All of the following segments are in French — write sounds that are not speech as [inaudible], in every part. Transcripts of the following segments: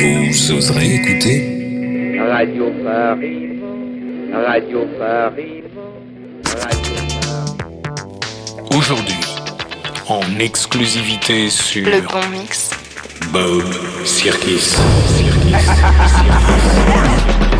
Vous oserez écouter Radio Paris, Radio Paris, Radio Paris. aujourd'hui en exclusivité sur Le bon mix. Bob Circus. Who's [laughs]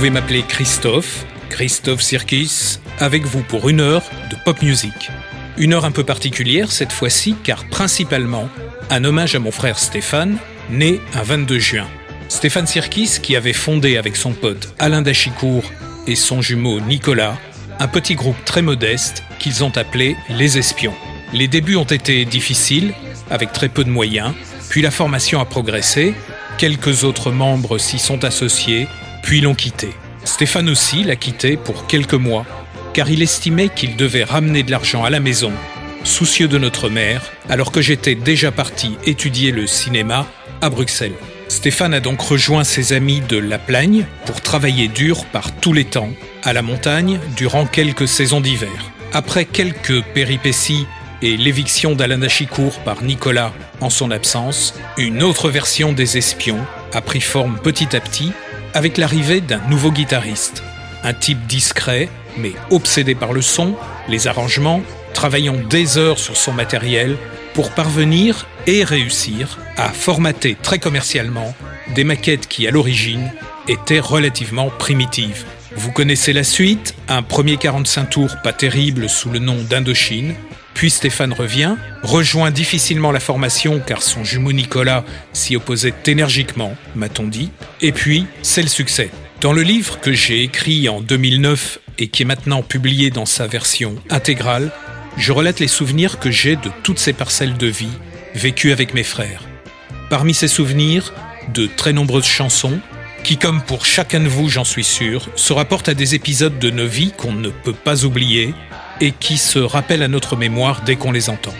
pouvez m'appeler Christophe, Christophe Sirkis, avec vous pour une heure de pop music. Une heure un peu particulière cette fois-ci, car principalement un hommage à mon frère Stéphane, né un 22 juin. Stéphane Sirkis qui avait fondé avec son pote Alain Dachicourt et son jumeau Nicolas un petit groupe très modeste qu'ils ont appelé Les Espions. Les débuts ont été difficiles, avec très peu de moyens, puis la formation a progressé, quelques autres membres s'y sont associés, puis l'ont quitté. Stéphane aussi l'a quitté pour quelques mois, car il estimait qu'il devait ramener de l'argent à la maison, soucieux de notre mère, alors que j'étais déjà parti étudier le cinéma à Bruxelles. Stéphane a donc rejoint ses amis de La Plagne pour travailler dur par tous les temps, à la montagne, durant quelques saisons d'hiver. Après quelques péripéties et l'éviction d'Alain Dachicourt par Nicolas en son absence, une autre version des espions a pris forme petit à petit avec l'arrivée d'un nouveau guitariste. Un type discret, mais obsédé par le son, les arrangements, travaillant des heures sur son matériel pour parvenir et réussir à formater très commercialement des maquettes qui, à l'origine, étaient relativement primitives. Vous connaissez la suite, un premier 45 tours pas terrible sous le nom d'Indochine, Puis Stéphane revient, rejoint difficilement la formation car son jumeau Nicolas s'y opposait énergiquement, m'a-t-on dit. Et puis, c'est le succès. Dans le livre que j'ai écrit en 2009 et qui est maintenant publié dans sa version intégrale, je relate les souvenirs que j'ai de toutes ces parcelles de vie vécues avec mes frères. Parmi ces souvenirs, de très nombreuses chansons, qui, comme pour chacun de vous, j'en suis sûr, se rapportent à des épisodes de nos vies qu'on ne peut pas oublier et qui se rappellent à notre mémoire dès qu'on les entend,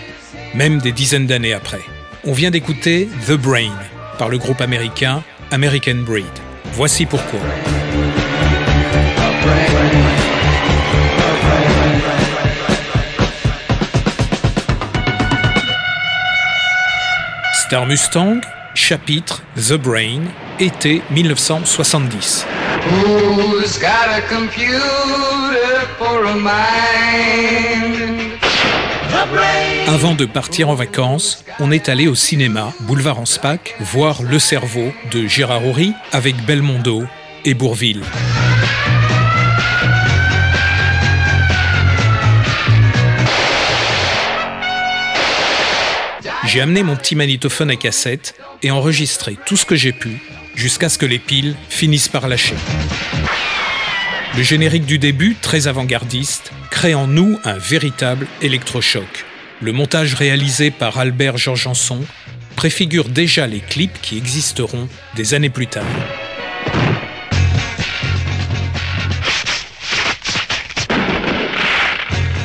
même des dizaines d'années après. On vient d'écouter The Brain par le groupe américain American Breed. Voici pourquoi. Star Mustang, chapitre The Brain, été 1970. Who's got a computer for a mind? Avant de partir en vacances, on est allé au cinéma, boulevard en Spac, voir Le Cerveau de Gérard Horry avec Belmondo et Bourville. J'ai amené mon petit magnétophone à cassette et enregistré tout ce que j'ai pu jusqu'à ce que les piles finissent par lâcher. Le générique du début, très avant-gardiste, crée en nous un véritable électrochoc. Le montage réalisé par Albert Georgenson préfigure déjà les clips qui existeront des années plus tard.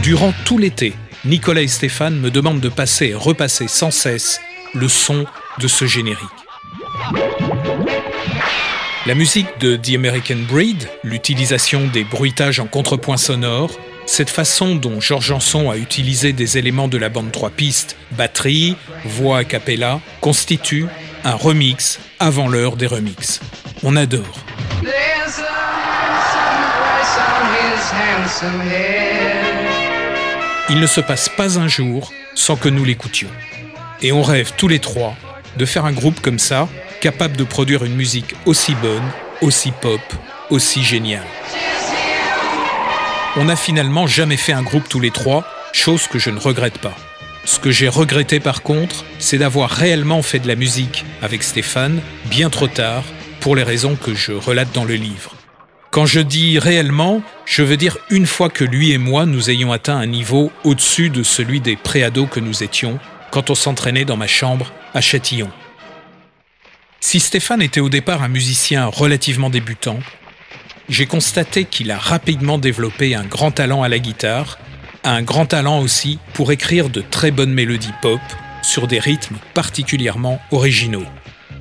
Durant tout l'été, Nicolas et Stéphane me demandent de passer et repasser sans cesse le son de ce générique. La musique de The American Breed, l'utilisation des bruitages en contrepoint sonore, cette façon dont Georges Janson a utilisé des éléments de la bande trois pistes, batterie, voix a cappella, constitue un remix avant l'heure des remixes. On adore. Il ne se passe pas un jour sans que nous l'écoutions. Et on rêve tous les trois de faire un groupe comme ça, capable de produire une musique aussi bonne, aussi pop, aussi géniale. On n'a finalement jamais fait un groupe tous les trois, chose que je ne regrette pas. Ce que j'ai regretté par contre, c'est d'avoir réellement fait de la musique avec Stéphane bien trop tard, pour les raisons que je relate dans le livre. Quand je dis réellement, je veux dire une fois que lui et moi nous ayons atteint un niveau au-dessus de celui des préados que nous étions quand on s'entraînait dans ma chambre à Châtillon. Si Stéphane était au départ un musicien relativement débutant, j'ai constaté qu'il a rapidement développé un grand talent à la guitare, un grand talent aussi pour écrire de très bonnes mélodies pop sur des rythmes particulièrement originaux.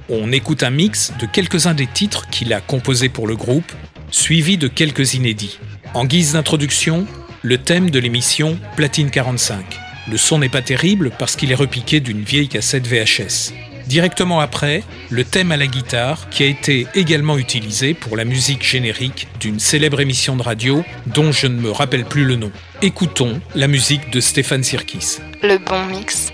On écoute un mix de quelques-uns des titres qu'il a composés pour le groupe, suivi de quelques inédits. En guise d'introduction, le thème de l'émission Platine 45. Le son n'est pas terrible parce qu'il est repiqué d'une vieille cassette VHS. Directement après, le thème à la guitare qui a été également utilisé pour la musique générique d'une célèbre émission de radio dont je ne me rappelle plus le nom. Écoutons la musique de Stéphane Sirkis. Le bon mix.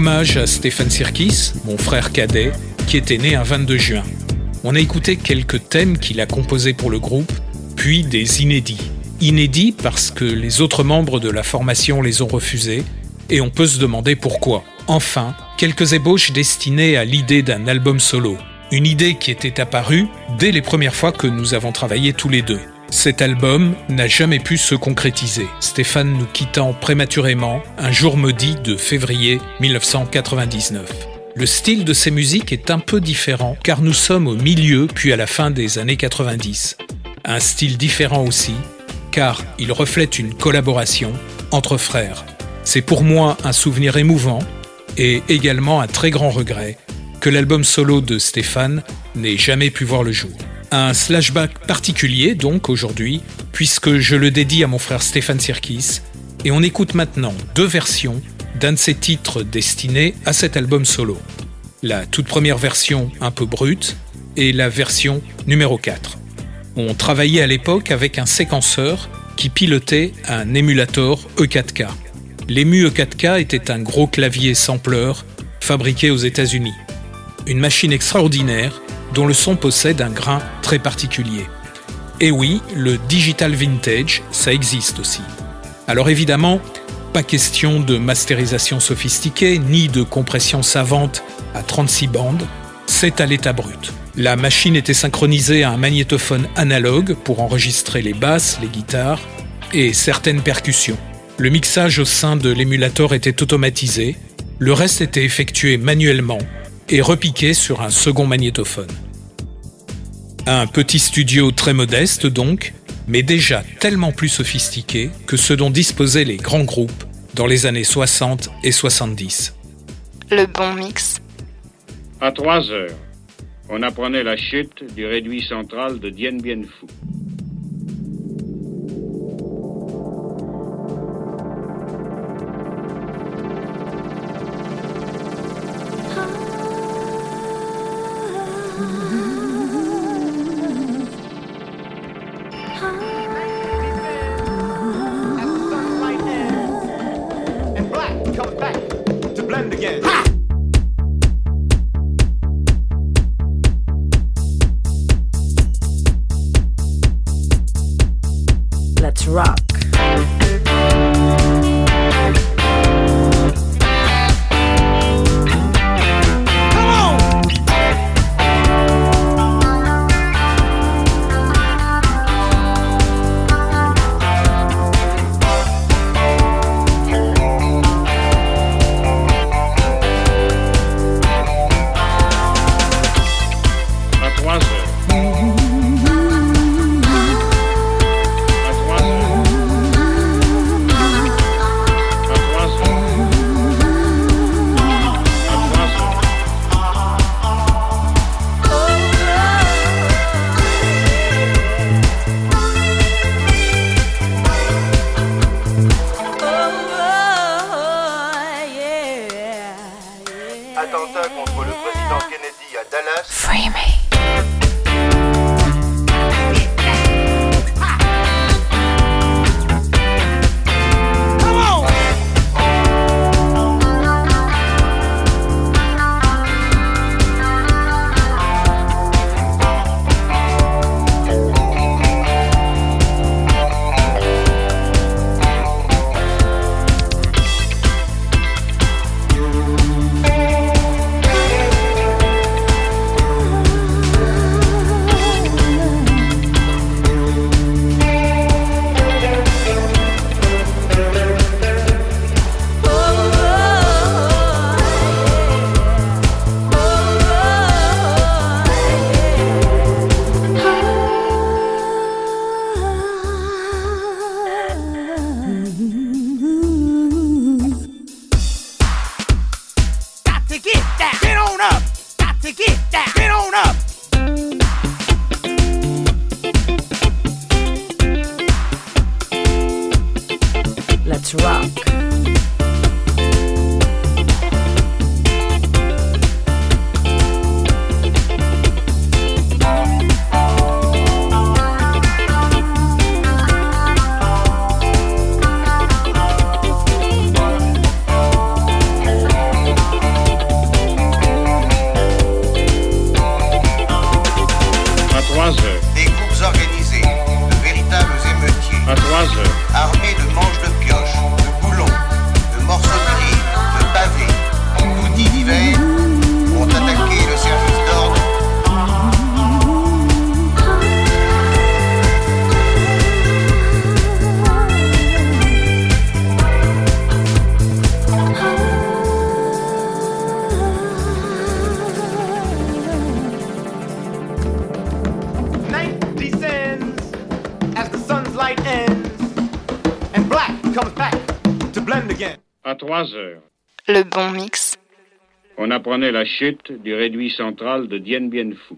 Hommage à Stéphane Sirkis, mon frère cadet, qui était né un 22 juin. On a écouté quelques thèmes qu'il a composés pour le groupe, puis des inédits. Inédits parce que les autres membres de la formation les ont refusés, et on peut se demander pourquoi. Enfin, quelques ébauches destinées à l'idée d'un album solo. Une idée qui était apparue dès les premières fois que nous avons travaillé tous les deux. Cet album n'a jamais pu se concrétiser, Stéphane nous quittant prématurément un jour maudit de février 1999. Le style de ces musiques est un peu différent car nous sommes au milieu puis à la fin des années 90. Un style différent aussi car il reflète une collaboration entre frères. C'est pour moi un souvenir émouvant et également un très grand regret que l'album solo de Stéphane n'ait jamais pu voir le jour. Un slashback particulier donc aujourd'hui, puisque je le dédie à mon frère Stéphane Sirkis, et on écoute maintenant deux versions d'un de ses titres destinés à cet album solo. La toute première version un peu brute et la version numéro 4. On travaillait à l'époque avec un séquenceur qui pilotait un émulator E4K. L'ému E4K était un gros clavier sampler fabriqué aux États-Unis. Une machine extraordinaire dont le son possède un grain très particulier. Et oui, le digital vintage, ça existe aussi. Alors évidemment, pas question de masterisation sophistiquée ni de compression savante à 36 bandes, c'est à l'état brut. La machine était synchronisée à un magnétophone analogue pour enregistrer les basses, les guitares et certaines percussions. Le mixage au sein de l'émulateur était automatisé, le reste était effectué manuellement et repiqué sur un second magnétophone. Un petit studio très modeste donc, mais déjà tellement plus sophistiqué que ce dont disposaient les grands groupes dans les années 60 et 70. Le bon mix. À 3 heures, on apprenait la chute du réduit central de Dien Bien Phu. la chute du réduit central de Dien Bien Phu.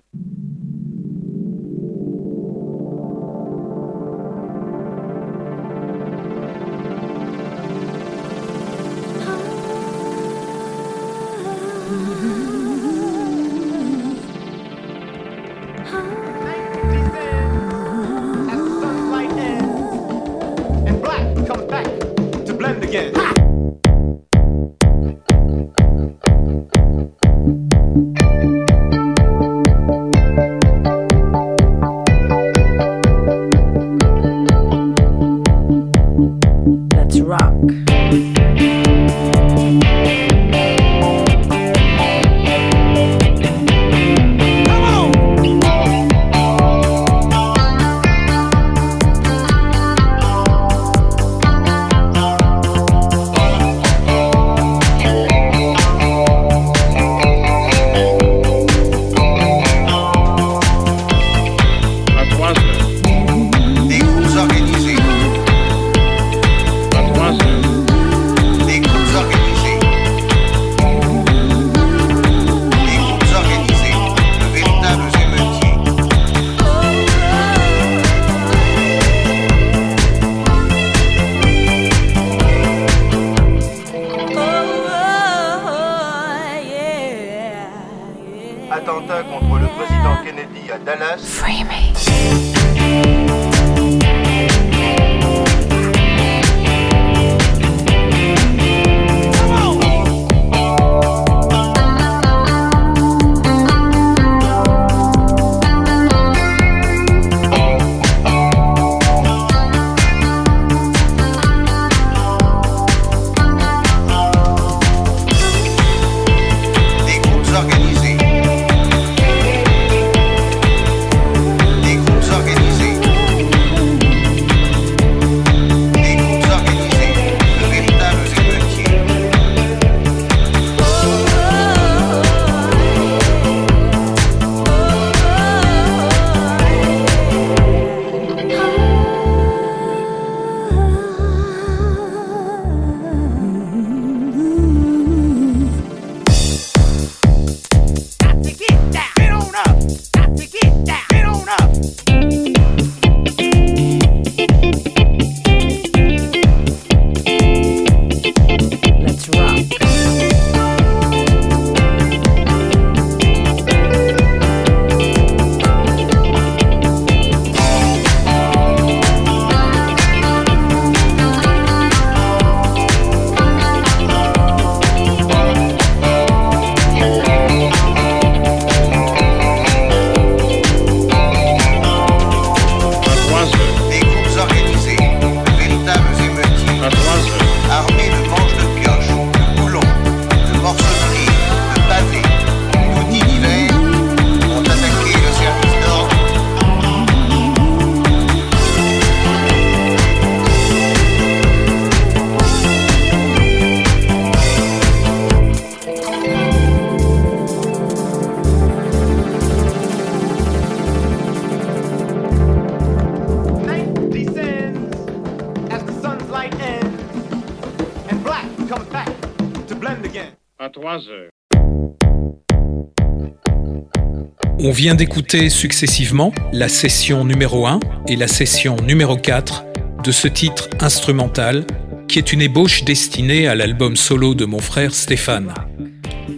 Vient d'écouter successivement la session numéro 1 et la session numéro 4 de ce titre instrumental qui est une ébauche destinée à l'album solo de mon frère Stéphane.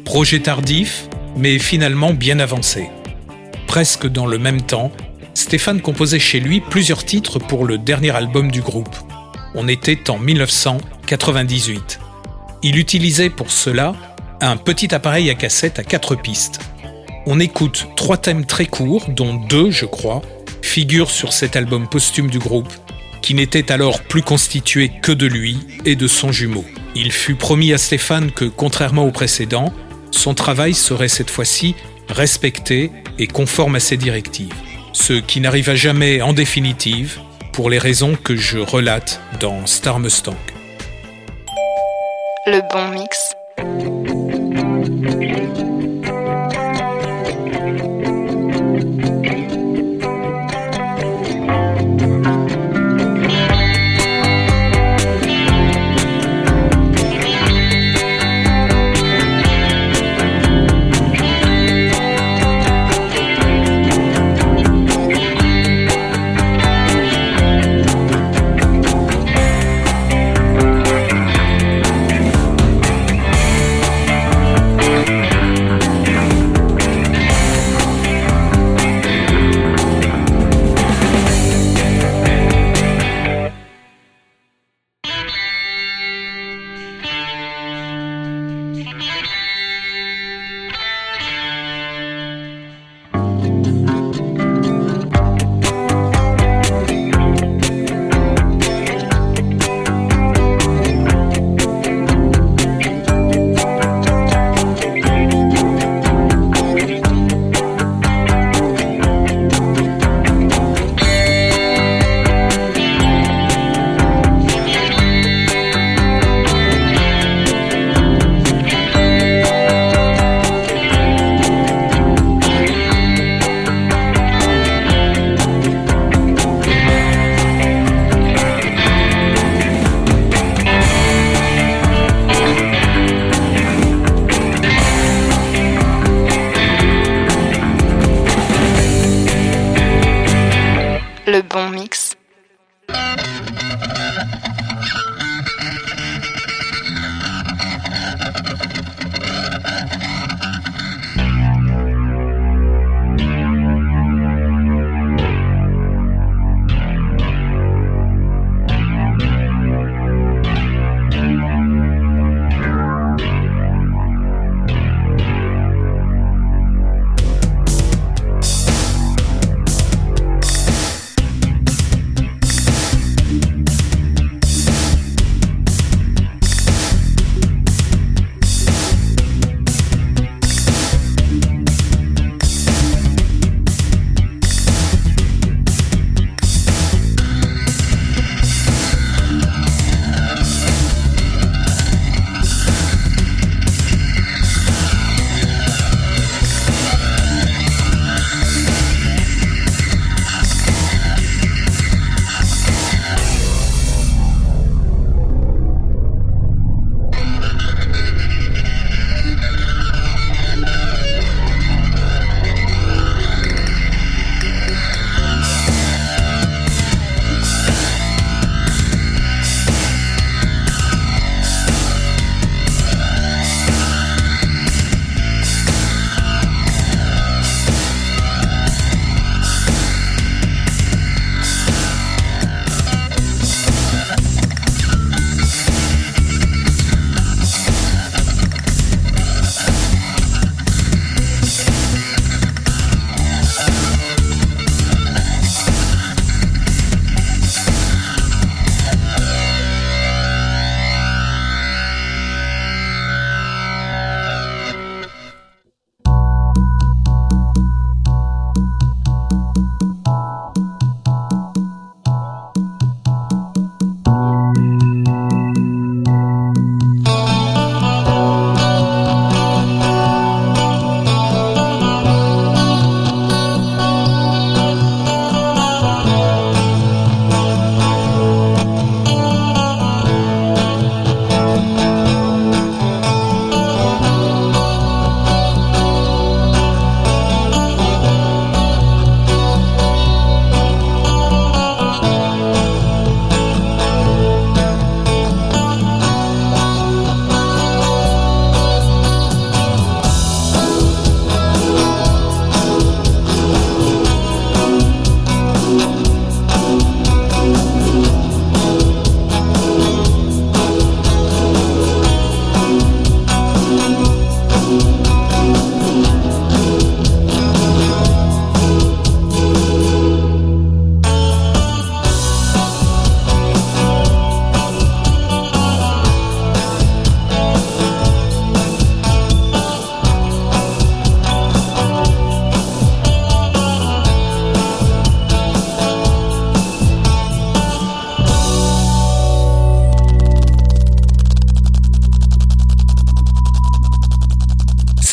Projet tardif, mais finalement bien avancé. Presque dans le même temps, Stéphane composait chez lui plusieurs titres pour le dernier album du groupe. On était en 1998. Il utilisait pour cela un petit appareil à cassette à quatre pistes. On écoute trois thèmes très courts, dont deux, je crois, figurent sur cet album posthume du groupe, qui n'était alors plus constitué que de lui et de son jumeau. Il fut promis à Stéphane que, contrairement au précédent, son travail serait cette fois-ci respecté et conforme à ses directives, ce qui n'arriva jamais en définitive pour les raisons que je relate dans Star Mustang. Le bon mix.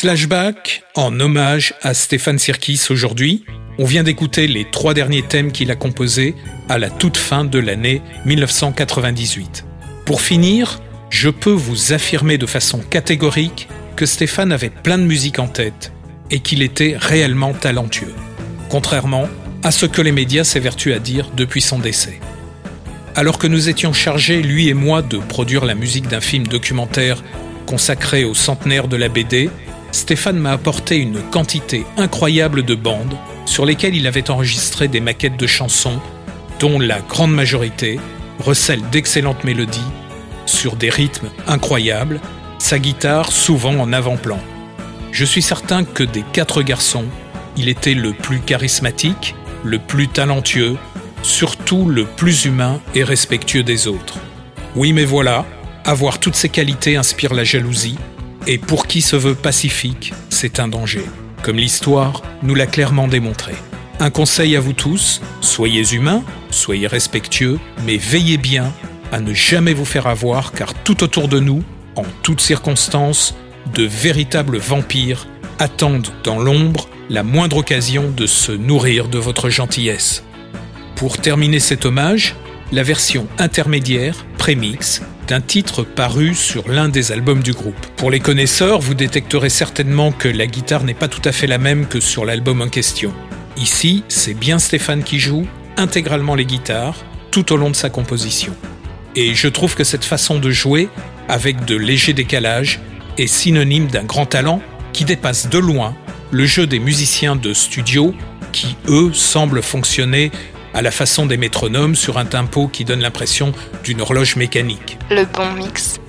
Slashback en hommage à Stéphane Sirkis aujourd'hui. On vient d'écouter les trois derniers thèmes qu'il a composés à la toute fin de l'année 1998. Pour finir, je peux vous affirmer de façon catégorique que Stéphane avait plein de musique en tête et qu'il était réellement talentueux, contrairement à ce que les médias s'évertuent à dire depuis son décès. Alors que nous étions chargés, lui et moi, de produire la musique d'un film documentaire consacré au centenaire de la BD, Stéphane m'a apporté une quantité incroyable de bandes sur lesquelles il avait enregistré des maquettes de chansons dont la grande majorité recèle d'excellentes mélodies sur des rythmes incroyables, sa guitare souvent en avant-plan. Je suis certain que des quatre garçons, il était le plus charismatique, le plus talentueux, surtout le plus humain et respectueux des autres. Oui mais voilà, avoir toutes ces qualités inspire la jalousie, et pour qui se veut pacifique, c'est un danger, comme l'histoire nous l'a clairement démontré. Un conseil à vous tous, soyez humains, soyez respectueux, mais veillez bien à ne jamais vous faire avoir car tout autour de nous, en toutes circonstances, de véritables vampires attendent dans l'ombre la moindre occasion de se nourrir de votre gentillesse. Pour terminer cet hommage, la version intermédiaire, prémix, d'un titre paru sur l'un des albums du groupe. Pour les connaisseurs, vous détecterez certainement que la guitare n'est pas tout à fait la même que sur l'album en question. Ici, c'est bien Stéphane qui joue intégralement les guitares tout au long de sa composition. Et je trouve que cette façon de jouer, avec de légers décalages, est synonyme d'un grand talent qui dépasse de loin le jeu des musiciens de studio qui, eux, semblent fonctionner à la façon des métronomes sur un tempo qui donne l'impression d'une horloge mécanique. Le bon mix.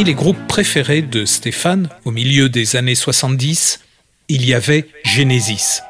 Parmi les groupes préférés de Stéphane, au milieu des années 70, il y avait Genesis.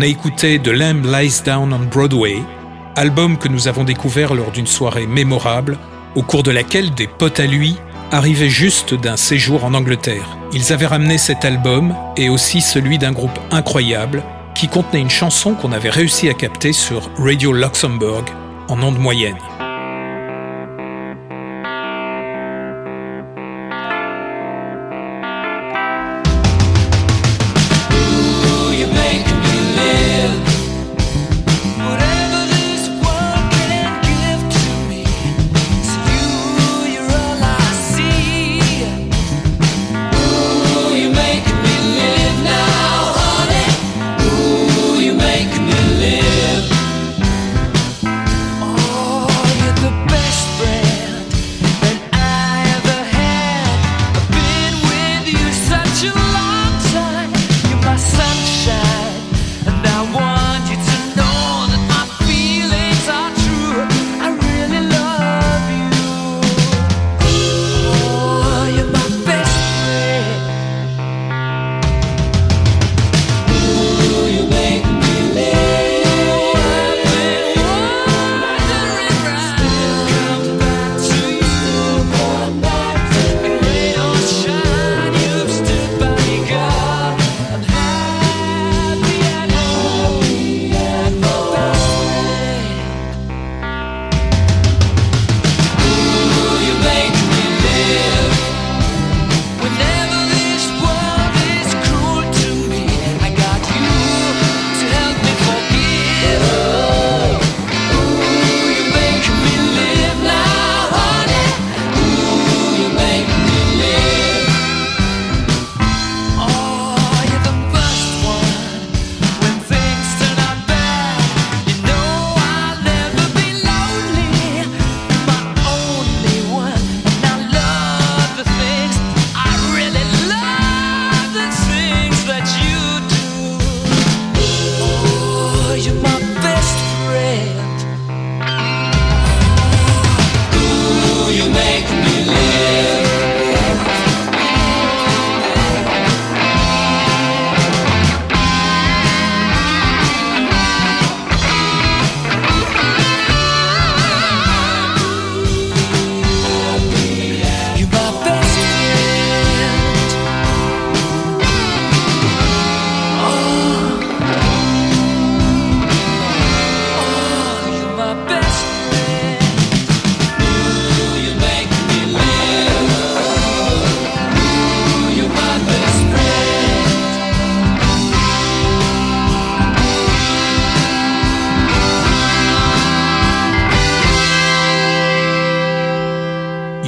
On a écouté The Lamb Lies Down on Broadway, album que nous avons découvert lors d'une soirée mémorable, au cours de laquelle des potes à lui arrivaient juste d'un séjour en Angleterre. Ils avaient ramené cet album et aussi celui d'un groupe incroyable qui contenait une chanson qu'on avait réussi à capter sur Radio Luxembourg en ondes moyennes.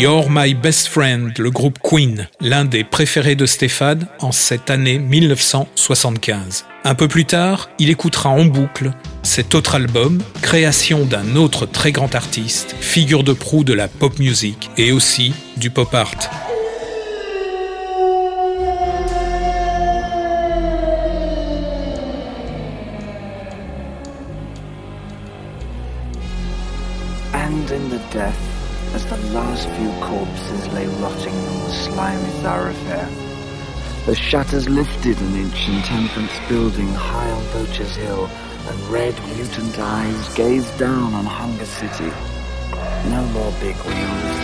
You're My Best Friend, le groupe Queen, l'un des préférés de Stéphane en cette année 1975. Un peu plus tard, il écoutera en boucle cet autre album, création d'un autre très grand artiste, figure de proue de la pop music et aussi du pop art. And in the death, the last few corpses lay rotting on the slimy thoroughfare, the shutters lifted an ancient temperance building high on Poacher's Hill, and red, mutant eyes gazed down on Hunger City. No more big wheels.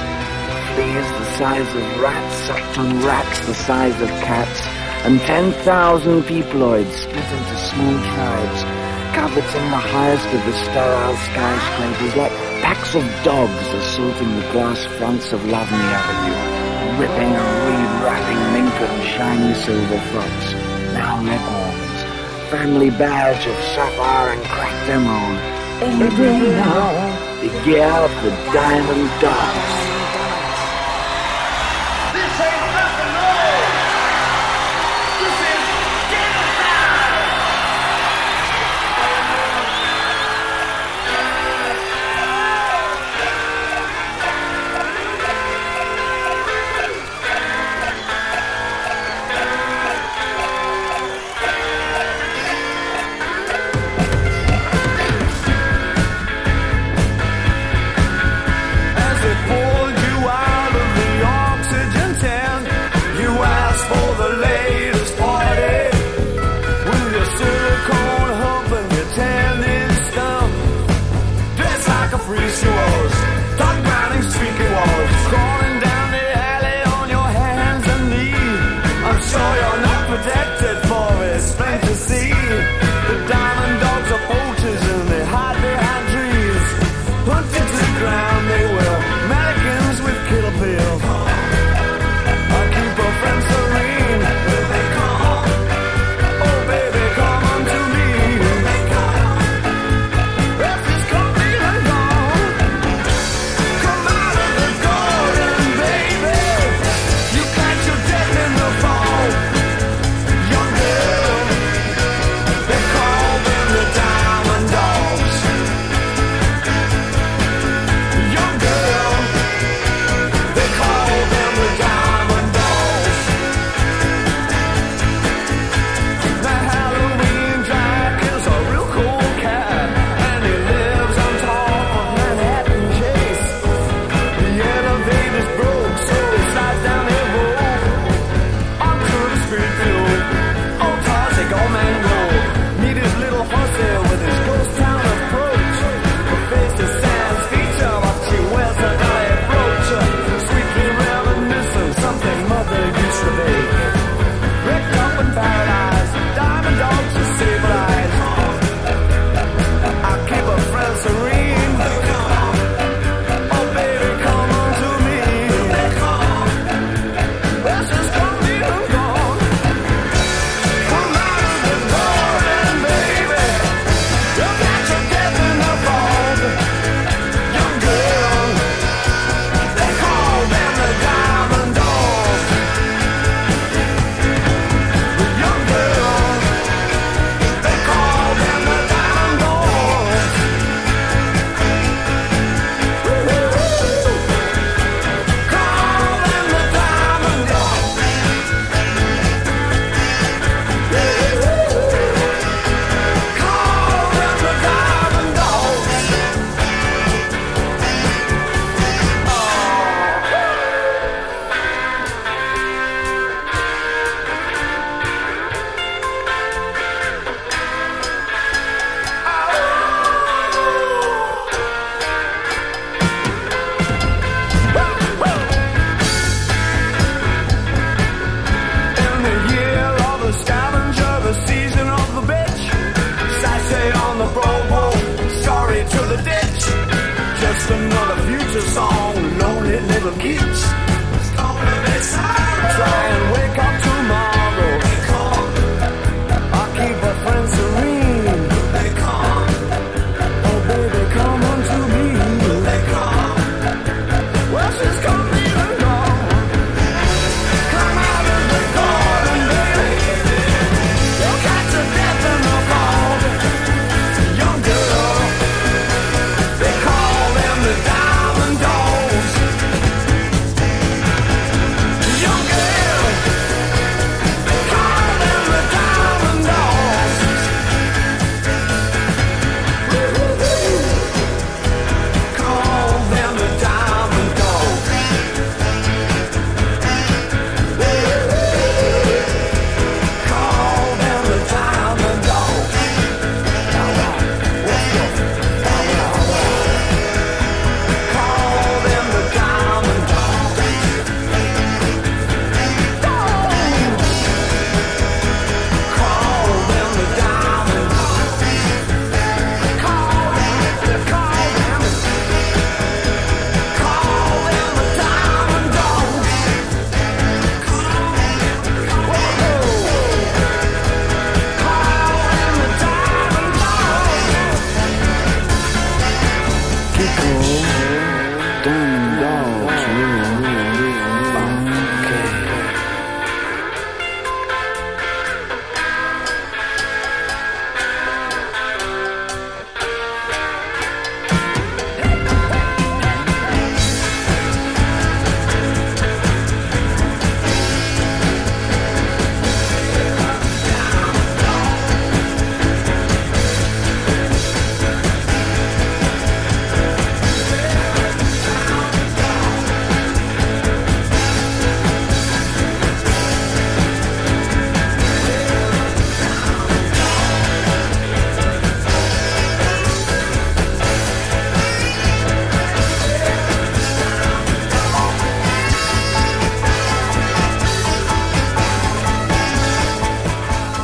Fleas the size of rats sucked on rats the size of cats, and 10,000 peopleoids split into small tribes, coveting the highest of the sterile skyscrapers like packs of dogs assaulting the glass fronts of Lovney Avenue, ripping and re-wrapping Lincoln shiny silver frocks, now leghorns, family badge of sapphire and cracked emerald. Day now, the gear of the diamond dogs.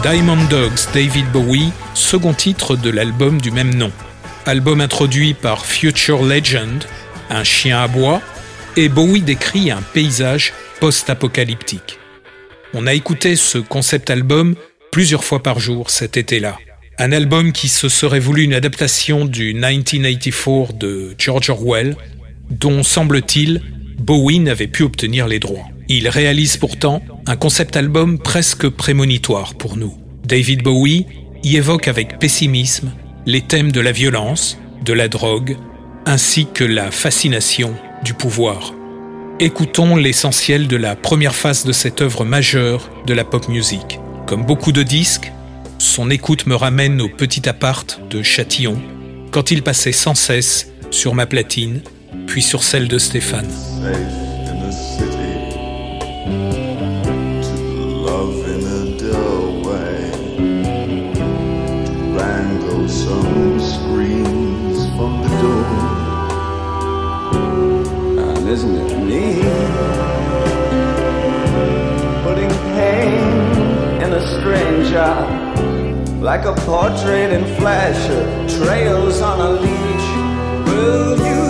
Diamond Dogs David Bowie, second titre de l'album du même nom. Album introduit par Future Legend, un chien à bois, et Bowie décrit un paysage post-apocalyptique. On a écouté ce concept album plusieurs fois par jour cet été-là. Un album qui se serait voulu une adaptation du 1984 de George Orwell, dont semble-t-il Bowie n'avait pu obtenir les droits. Il réalise pourtant un concept album presque prémonitoire pour nous. David Bowie y évoque avec pessimisme les thèmes de la violence, de la drogue, ainsi que la fascination du pouvoir. Écoutons l'essentiel de la première phase de cette œuvre majeure de la pop music. Comme beaucoup de disques, son écoute me ramène au petit appart de Châtillon, quand il passait sans cesse sur ma platine, puis sur celle de Stéphane. Stranger. Like a portrait in flesh trails on a leash. Will you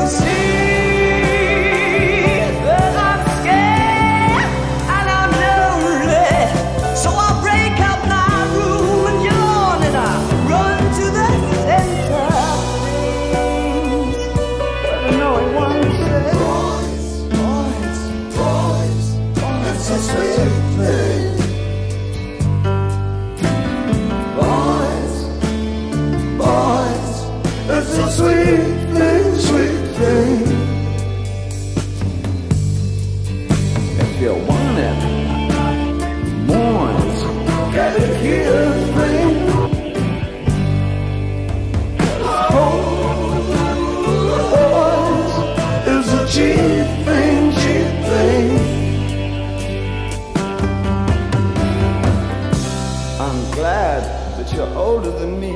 glad that you're older than me.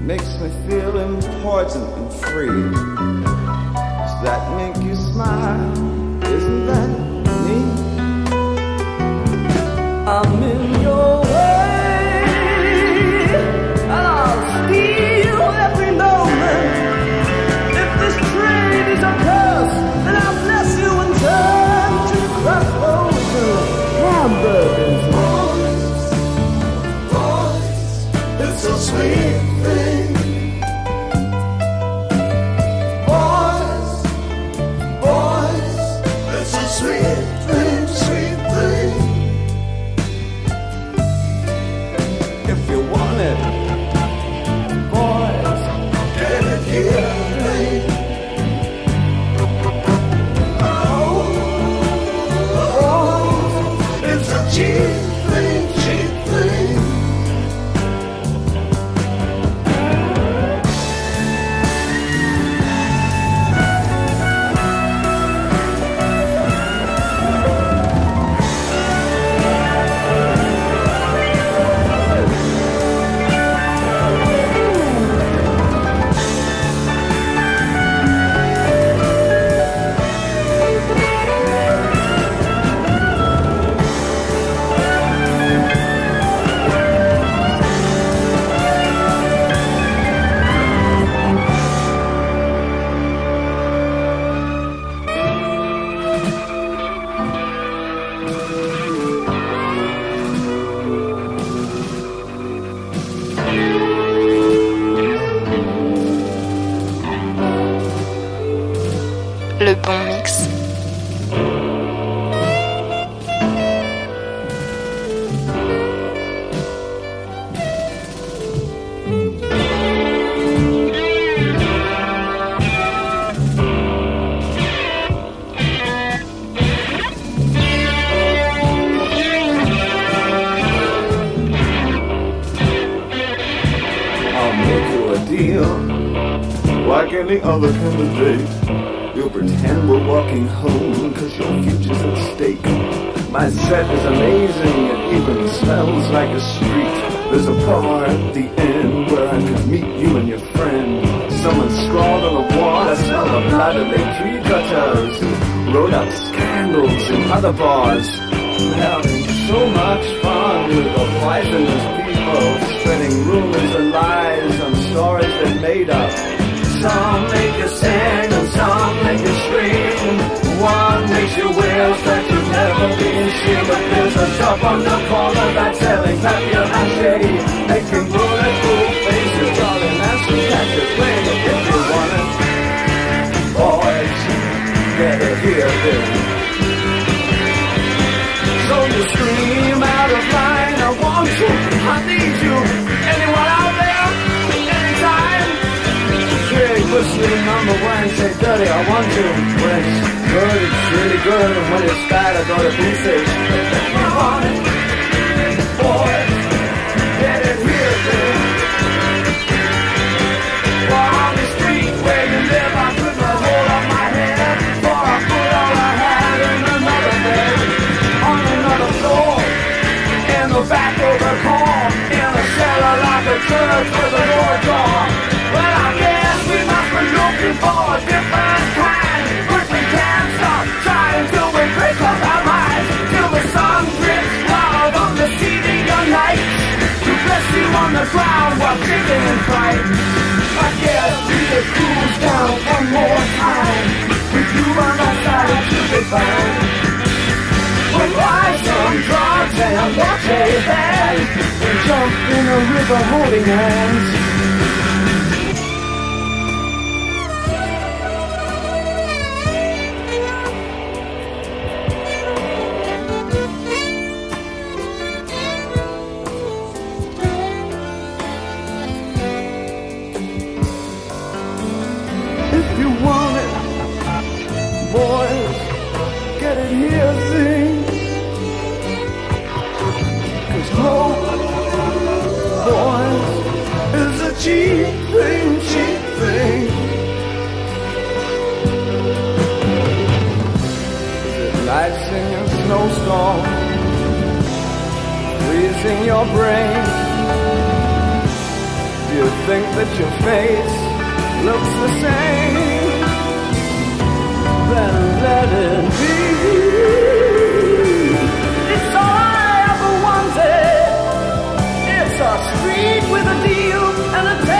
Makes me feel important and free. Does that make you smile? another day. say I want to When it's good, it's really good. And when it's bad, I go to pieces be found. But why some drugs and a lucky band? Jump in a river holding hands. cheap thing, cheap thing. Life's in your snowstorm, freezing your brain. Do you think that your face looks the same? Then let it be. It's all I ever wanted. It's a street with a D and a